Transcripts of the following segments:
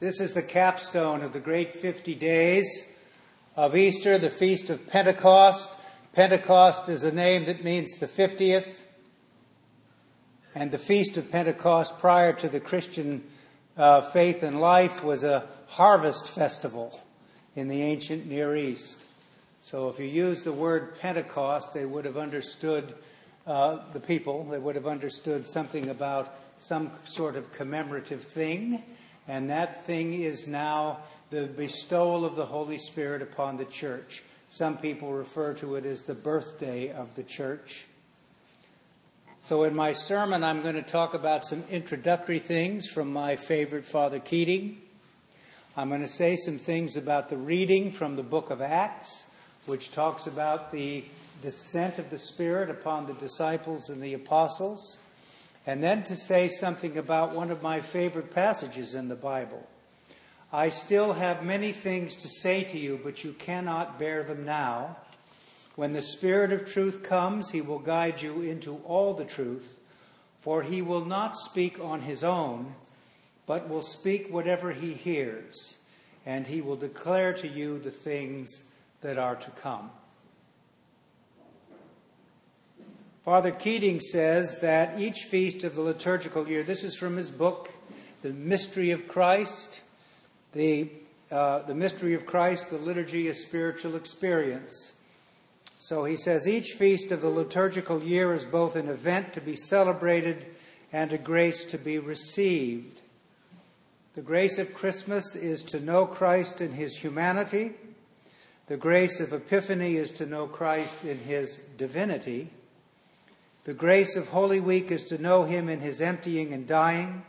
This is the capstone of the great 50 days of Easter, the Feast of Pentecost. Pentecost is a name that means the 50th. And the Feast of Pentecost, prior to the Christian uh, faith and life, was a harvest festival in the ancient Near East. So if you use the word Pentecost, they would have understood, uh, the people, they would have understood something about some sort of commemorative thing. And that thing is now the bestowal of the Holy Spirit upon the church. Some people refer to it as the birthday of the church. So, in my sermon, I'm going to talk about some introductory things from my favorite Father Keating. I'm going to say some things about the reading from the book of Acts, which talks about the descent of the Spirit upon the disciples and the apostles, and then to say something about one of my favorite passages in the Bible. I still have many things to say to you, but you cannot bear them now. When the Spirit of truth comes, he will guide you into all the truth, for he will not speak on his own but will speak whatever he hears, and he will declare to you the things that are to come. Father Keating says that each feast of the liturgical year, this is from his book, The Mystery of Christ, the, uh, the Mystery of Christ, the Liturgy of Spiritual Experience. So he says each feast of the liturgical year is both an event to be celebrated and a grace to be received. The grace of Christmas is to know Christ in his humanity. The grace of Epiphany is to know Christ in his divinity. The grace of Holy Week is to know him in his emptying and dying.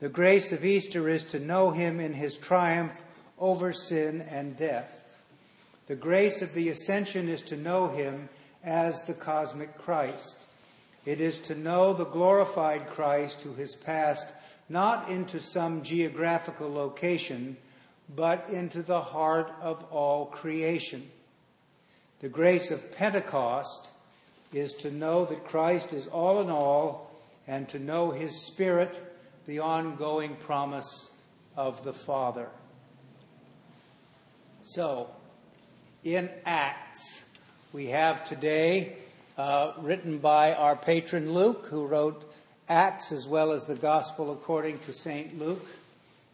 The grace of Easter is to know him in his triumph over sin and death. The grace of the Ascension is to know him as the cosmic Christ. It is to know the glorified Christ who has passed not into some geographical location, but into the heart of all creation. The grace of Pentecost is to know that Christ is all in all and to know his Spirit, the ongoing promise of the Father. So, in Acts, we have today, uh, written by our patron Luke, who wrote Acts as well as the Gospel according to St. Luke,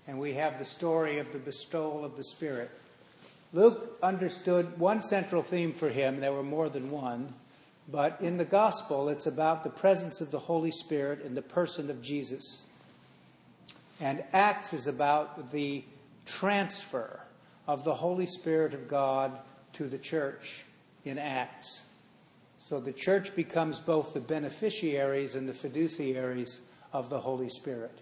and we have the story of the bestowal of the Spirit. Luke understood one central theme for him, there were more than one, but in the Gospel it's about the presence of the Holy Spirit in the person of Jesus. And Acts is about the transfer of the Holy Spirit of God to the church in Acts. So the church becomes both the beneficiaries and the fiduciaries of the Holy Spirit.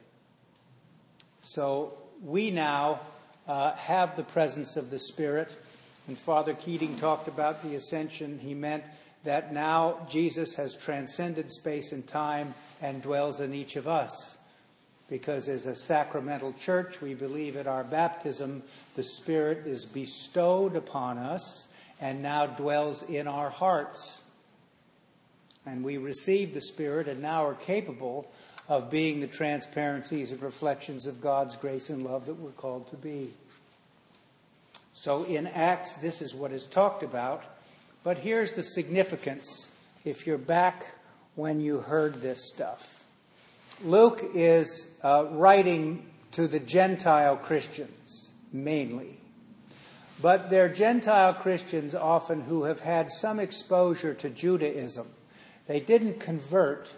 So we now uh, have the presence of the Spirit. And Father Keating talked about the ascension. He meant that now Jesus has transcended space and time and dwells in each of us. Because as a sacramental church, we believe at our baptism the Spirit is bestowed upon us and now dwells in our hearts and we receive the Spirit and now are capable of being the transparencies and reflections of God's grace and love that we're called to be. So in Acts, this is what is talked about. But here's the significance if you're back when you heard this stuff. Luke is uh, writing to the Gentile Christians mainly. But they're Gentile Christians often who have had some exposure to Judaism they didn't convert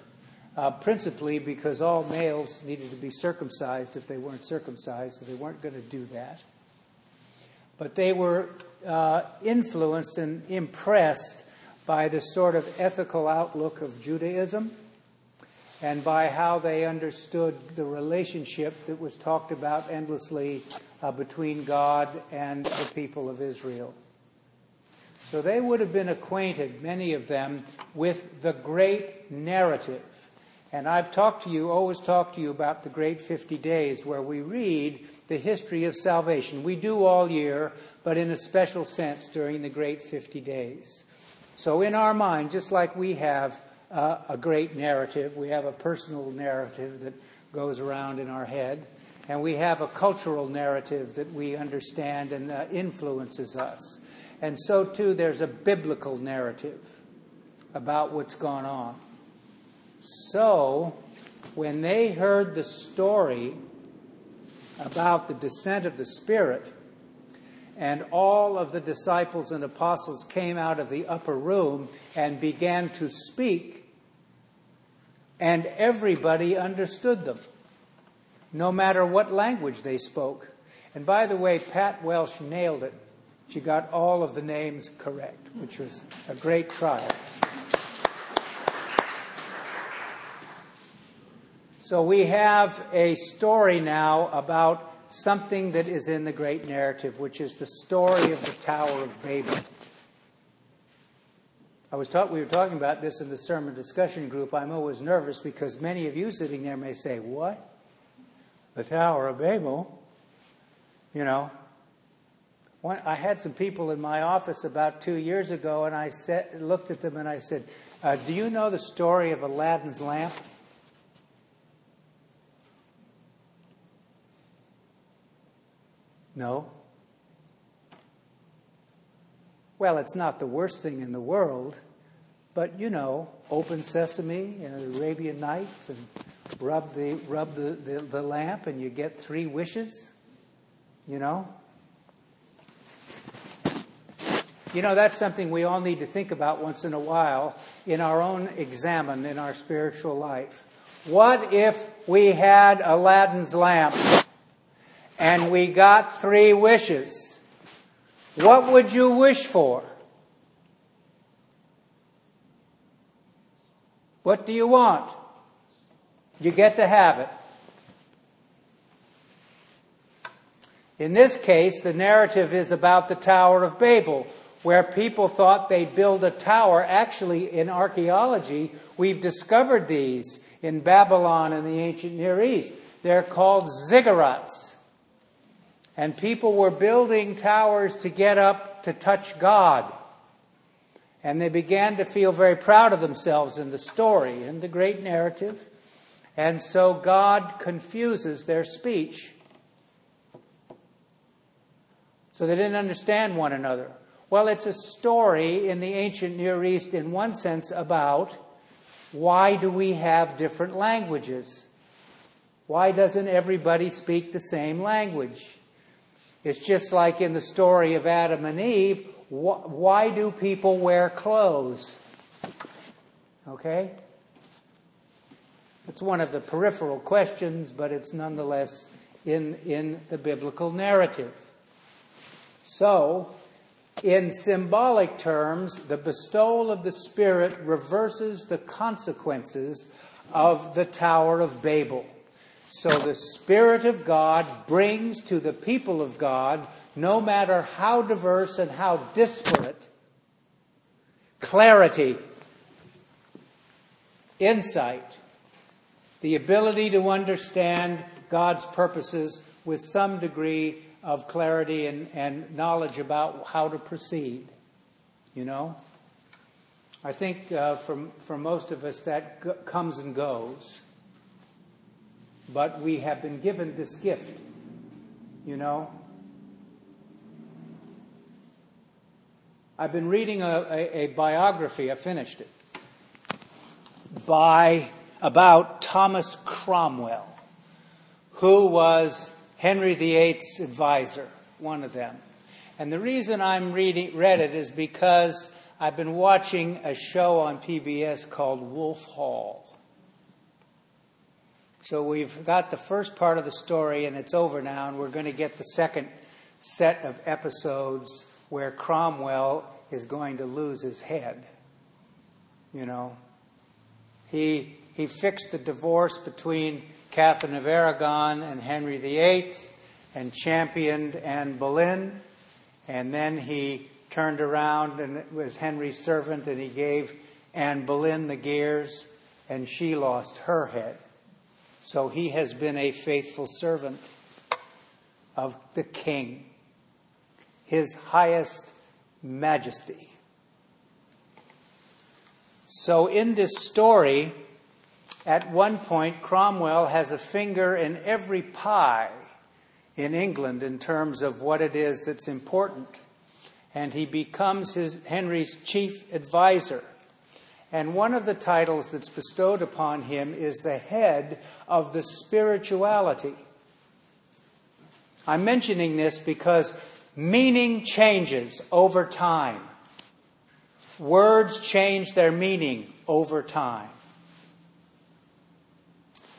uh, principally because all males needed to be circumcised if they weren't circumcised, so they weren't going to do that. But they were uh, influenced and impressed by the sort of ethical outlook of Judaism and by how they understood the relationship that was talked about endlessly uh, between God and the people of Israel. So they would have been acquainted, many of them, with the great narrative. And I've talked to you, always talked to you about the great 50 days where we read the history of salvation. We do all year, but in a special sense during the great 50 days. So in our mind, just like we have uh, a great narrative, we have a personal narrative that goes around in our head. And we have a cultural narrative that we understand and uh, influences us. And so, too, there's a biblical narrative about what's gone on. So, when they heard the story about the descent of the Spirit, and all of the disciples and apostles came out of the upper room and began to speak, and everybody understood them, no matter what language they spoke. And by the way, Pat Welsh nailed it. She got all of the names correct, which was a great trial. So we have a story now about something that is in the great narrative, which is the story of the Tower of Babel. I was talk, we were talking about this in the sermon discussion group. I'm always nervous because many of you sitting there may say, What? The Tower of Babel? You know. I had some people in my office about two years ago, and I looked at them and I said, uh, Do you know the story of Aladdin's lamp? No. Well, it's not the worst thing in the world, but you know, open sesame, the Arabian Nights, and rub the rub the, the, the lamp, and you get three wishes. You know. You know, that's something we all need to think about once in a while in our own examine in our spiritual life. What if we had Aladdin's lamp and we got three wishes. What would you wish for? What do you want? You get to have it. In this case, the narrative is about the Tower of Babel, where people thought they'd build a tower. Actually, in archaeology, we've discovered these in Babylon and the ancient Near East. They're called ziggurats. And people were building towers to get up to touch God. And they began to feel very proud of themselves in the story, in the great narrative. And so God confuses their speech. So they didn't understand one another. Well, it's a story in the ancient Near East, in one sense, about why do we have different languages? Why doesn't everybody speak the same language? It's just like in the story of Adam and Eve. Why do people wear clothes? Okay? It's one of the peripheral questions, but it's nonetheless in, in the biblical narrative. So, in symbolic terms, the bestowal of the Spirit reverses the consequences of the Tower of Babel. So the Spirit of God brings to the people of God, no matter how diverse and how disparate, clarity, insight, the ability to understand God's purposes with some degree of clarity and, and knowledge about how to proceed. You know? I think uh, for, for most of us that g- comes and goes but we have been given this gift, you know. I've been reading a, a, a biography, I finished it, by about Thomas Cromwell, who was Henry VIII's advisor, one of them. And the reason I'm reading read it is because I've been watching a show on PBS called Wolf Hall. So we've got the first part of the story, and it's over now, and we're going to get the second set of episodes where Cromwell is going to lose his head. You know, he he fixed the divorce between Catherine of Aragon and Henry VIII, and championed Anne Boleyn, and then he turned around and was Henry's servant, and he gave Anne Boleyn the gears, and she lost her head. So he has been a faithful servant of the king, his highest majesty. So in this story, at one point, Cromwell has a finger in every pie in England in terms of what it is that's important. And he becomes his, Henry's chief advisor. And one of the titles that's bestowed upon him is the head of the spirituality. I'm mentioning this because meaning changes over time. Words change their meaning over time.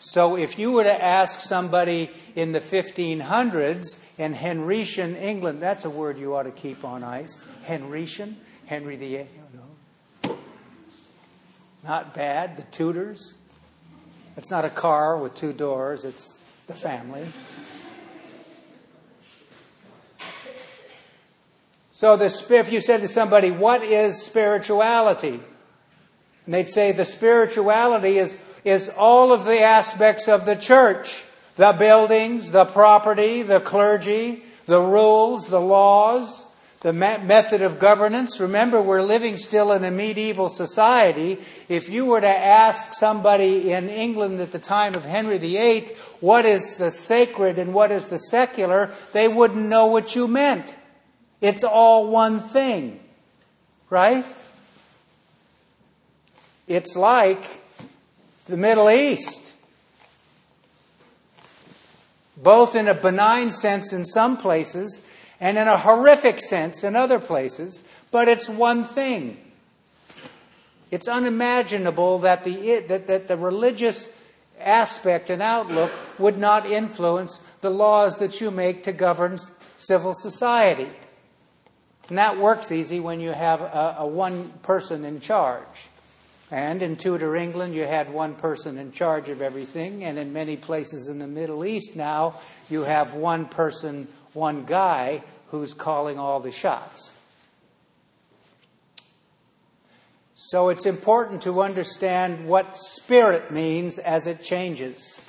So if you were to ask somebody in the 1500s in Henrician England, that's a word you ought to keep on ice. Henrician, Henry VIII. Not bad. The Tudors. It's not a car with two doors, it's the family. So, the, if you said to somebody, What is spirituality? And they'd say, The spirituality is, is all of the aspects of the church the buildings, the property, the clergy, the rules, the laws, the method of governance. Remember, we're living still in a medieval society. If you were to ask somebody in England at the time of Henry VIII, what is the sacred and what is the secular, they wouldn't know what you meant. It's all one thing, right? It's like the Middle East both in a benign sense in some places and in a horrific sense in other places, but it's one thing. It's unimaginable that the, that, that the religious aspect and outlook would not influence the laws that you make to govern civil society. And that works easy when you have a, a one person in charge. And in Tudor England, you had one person in charge of everything. And in many places in the Middle East now, you have one person, one guy who's calling all the shots. So it's important to understand what spirit means as it changes.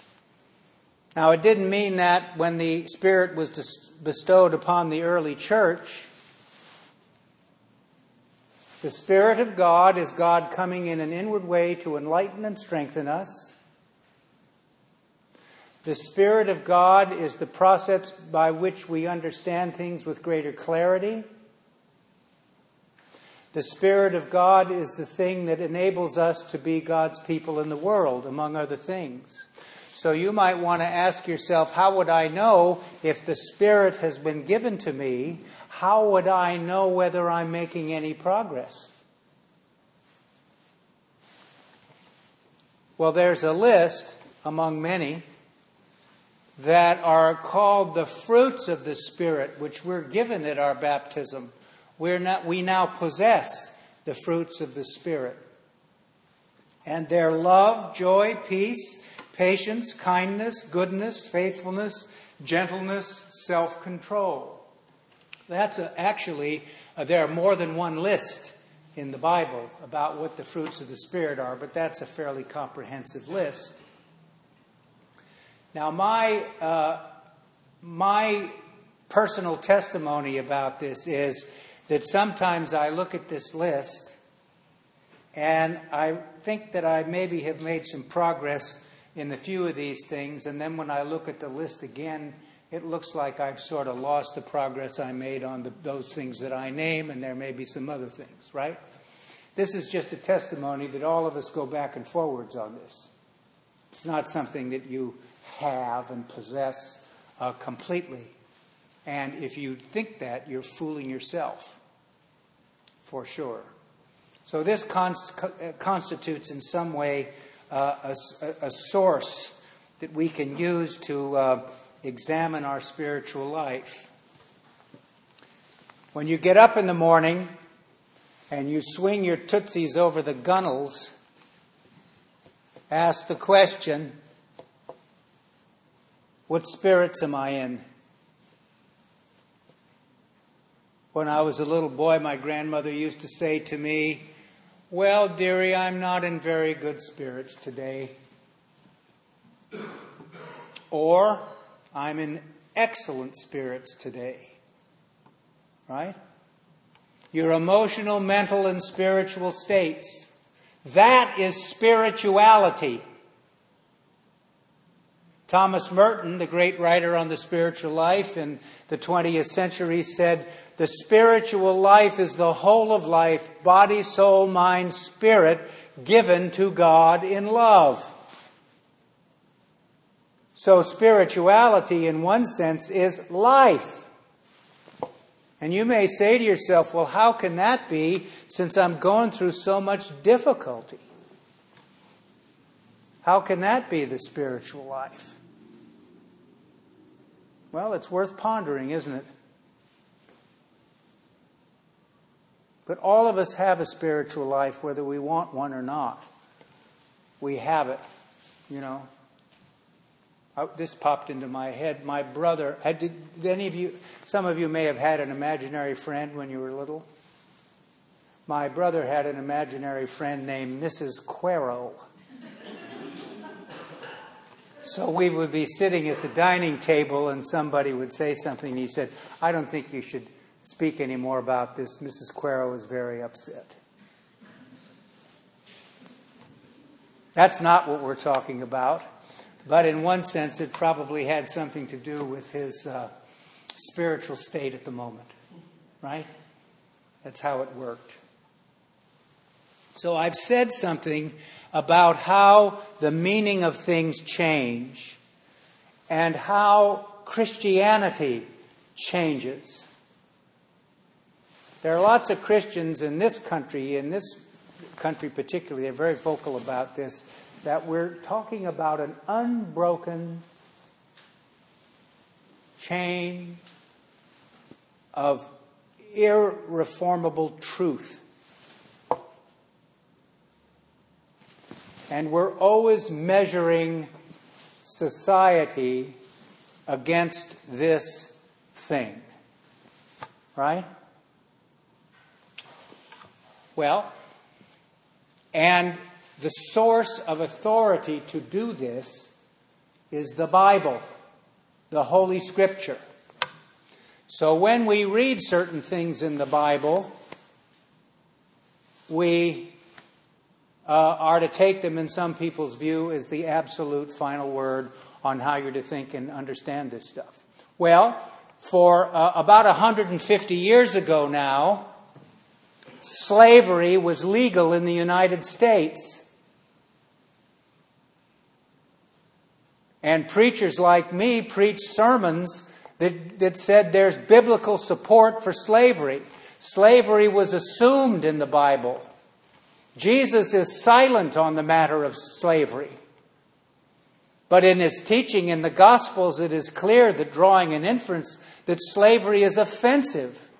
Now, it didn't mean that when the Spirit was bestowed upon the early church, the Spirit of God is God coming in an inward way to enlighten and strengthen us. The Spirit of God is the process by which we understand things with greater clarity. The Spirit of God is the thing that enables us to be God's people in the world, among other things. So you might want to ask yourself, how would I know if the Spirit has been given to me how would I know whether I'm making any progress? Well, there's a list among many that are called the fruits of the Spirit, which we're given at our baptism. We're not, we now possess the fruits of the Spirit. And they're love, joy, peace, patience, kindness, goodness, faithfulness, gentleness, self control. That's a, actually, uh, there are more than one list in the Bible about what the fruits of the Spirit are, but that's a fairly comprehensive list. Now, my, uh, my personal testimony about this is that sometimes I look at this list and I think that I maybe have made some progress in a few of these things, and then when I look at the list again, it looks like I've sort of lost the progress I made on the, those things that I name, and there may be some other things, right? This is just a testimony that all of us go back and forwards on this. It's not something that you have and possess uh, completely. And if you think that, you're fooling yourself, for sure. So this const- uh, constitutes, in some way, uh, a, a, source that we can use to uh, examine our spiritual life. When you get up in the morning and you swing your tootsies over the gunnels, ask the question what spirits am I in? When I was a little boy, my grandmother used to say to me, Well, dearie, I'm not in very good spirits today. Or, I'm in excellent spirits today. Right? Your emotional, mental, and spiritual states. That is spirituality. Thomas Merton, the great writer on the spiritual life in the 20th century, said, The spiritual life is the whole of life, body, soul, mind, spirit, given to God in love. So, spirituality, in one sense, is life. And you may say to yourself, well, how can that be since I'm going through so much difficulty? How can that be the spiritual life? Well, it's worth pondering, isn't it? But all of us have a spiritual life, whether we want one or not. We have it, you know. I, this popped into my head. My brother, had, did any of you, some of you may have had an imaginary friend when you were little. My brother had an imaginary friend named Mrs. Quero. So we would be sitting at the dining table and somebody would say something. He said, I don't think you should speak any more about this. Mrs. Quero is very upset. That's not what we're talking about. But in one sense, it probably had something to do with his uh, spiritual state at the moment. Right? That's how it worked. So I've said something about how the meaning of things change and how Christianity changes. There are lots of Christians in this country, in this country particularly, they're very vocal about this, that we're talking about an unbroken chain of irreformable truth And we're always measuring society against this thing. Right? Well, and the source of authority to do this is the Bible, the Holy Scripture. So when we read certain things in the Bible, we uh, are to take them, in some people's view, as the absolute final word on how you're to think and understand this stuff. Well, for uh, about 150 years ago now, slavery was legal in the United States. And preachers like me preached sermons that, that said there's biblical support for slavery. Slavery was assumed in the Bible. Jesus is silent on the matter of slavery. But in his teaching in the Gospels, it is clear that drawing an inference that slavery is offensive.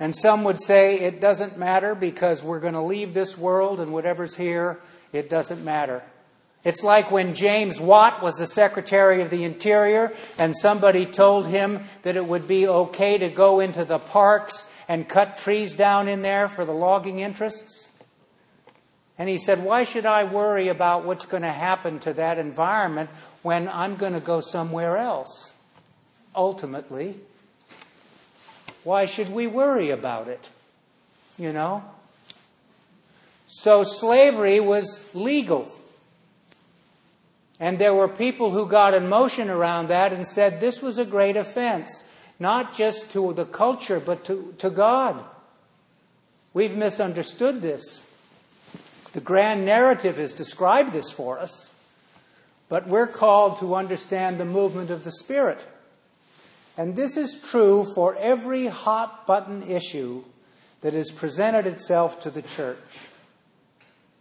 And some would say it doesn't matter because we're going to leave this world and whatever's here, it doesn't matter. It's like when James Watt was the Secretary of the Interior and somebody told him that it would be okay to go into the parks and cut trees down in there for the logging interests? And he said, Why should I worry about what's going to happen to that environment when I'm going to go somewhere else? Ultimately, why should we worry about it? You know? So slavery was legal. And there were people who got in motion around that and said this was a great offense not just to the culture, but to, to God. We've misunderstood this. The grand narrative has described this for us, but we're called to understand the movement of the Spirit. And this is true for every hot button issue that has presented itself to the church.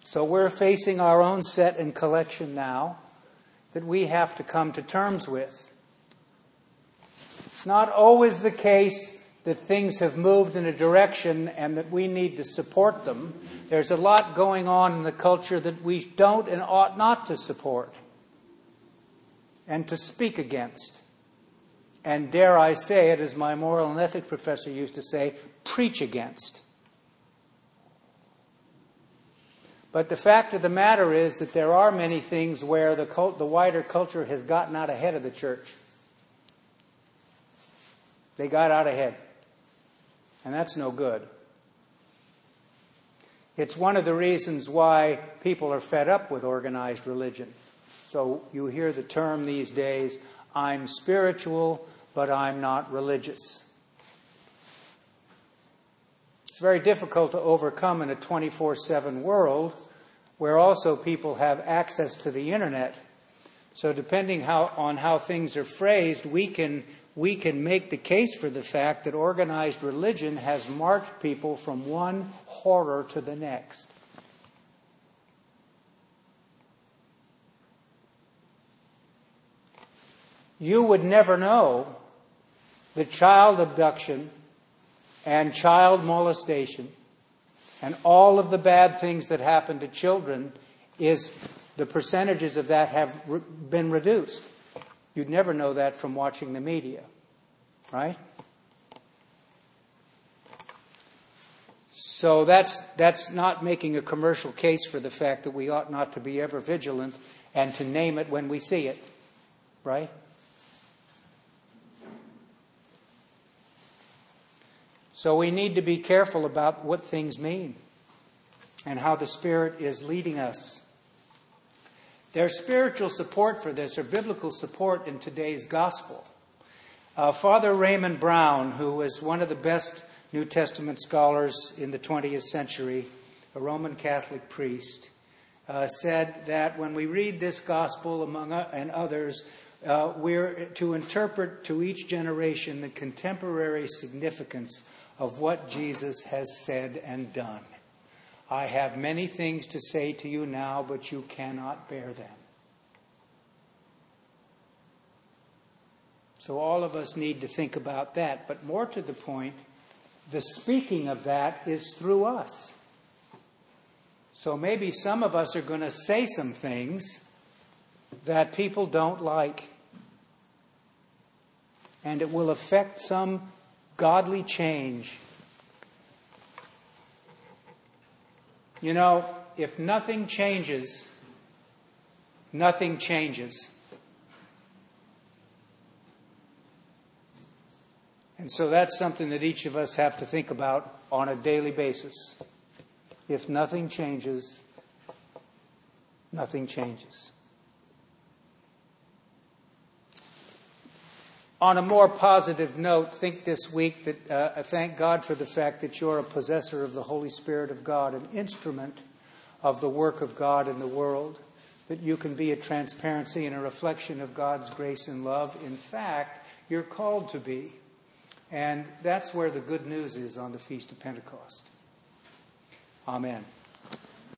So we're facing our own set and collection now that we have to come to terms with. It's not always the case that things have moved in a direction and that we need to support them. There's a lot going on in the culture that we don't and ought not to support and to speak against. And dare I say it, as my moral and ethics professor used to say, preach against. But the fact of the matter is that there are many things where the, cult, the wider culture has gotten out ahead of the church. They got out ahead. And that's no good. It's one of the reasons why people are fed up with organized religion. So you hear the term these days I'm spiritual, but I'm not religious. It's very difficult to overcome in a 24 7 world where also people have access to the internet. So, depending how, on how things are phrased, we can, we can make the case for the fact that organized religion has marched people from one horror to the next. You would never know the child abduction and child molestation and all of the bad things that happen to children is the percentages of that have been reduced. You'd never know that from watching the media, right? So that's, that's not making a commercial case for the fact that we ought not to be ever vigilant and to name it when we see it, right? So we need to be careful about what things mean and how the Spirit is leading us. There's spiritual support for this, or biblical support in today's gospel. Uh, Father Raymond Brown, who was one of the best New Testament scholars in the 20th century, a Roman Catholic priest, uh, said that when we read this gospel, among uh, and others, uh, we're to interpret to each generation the contemporary significance of what Jesus has said and done. I have many things to say to you now, but you cannot bear them. So, all of us need to think about that. But more to the point, the speaking of that is through us. So, maybe some of us are going to say some things that people don't like. And it will affect some godly change. You know, if nothing changes, nothing changes. And so that's something that each of us have to think about on a daily basis. If nothing changes, nothing changes. On a more positive note, think this week that uh, thank God for the fact that you're a possessor of the Holy Spirit of God, an instrument of the work of God in the world, that you can be a transparency and a reflection of God's grace and love. In fact, you're called to be. And that's where the good news is on the Feast of Pentecost. Amen.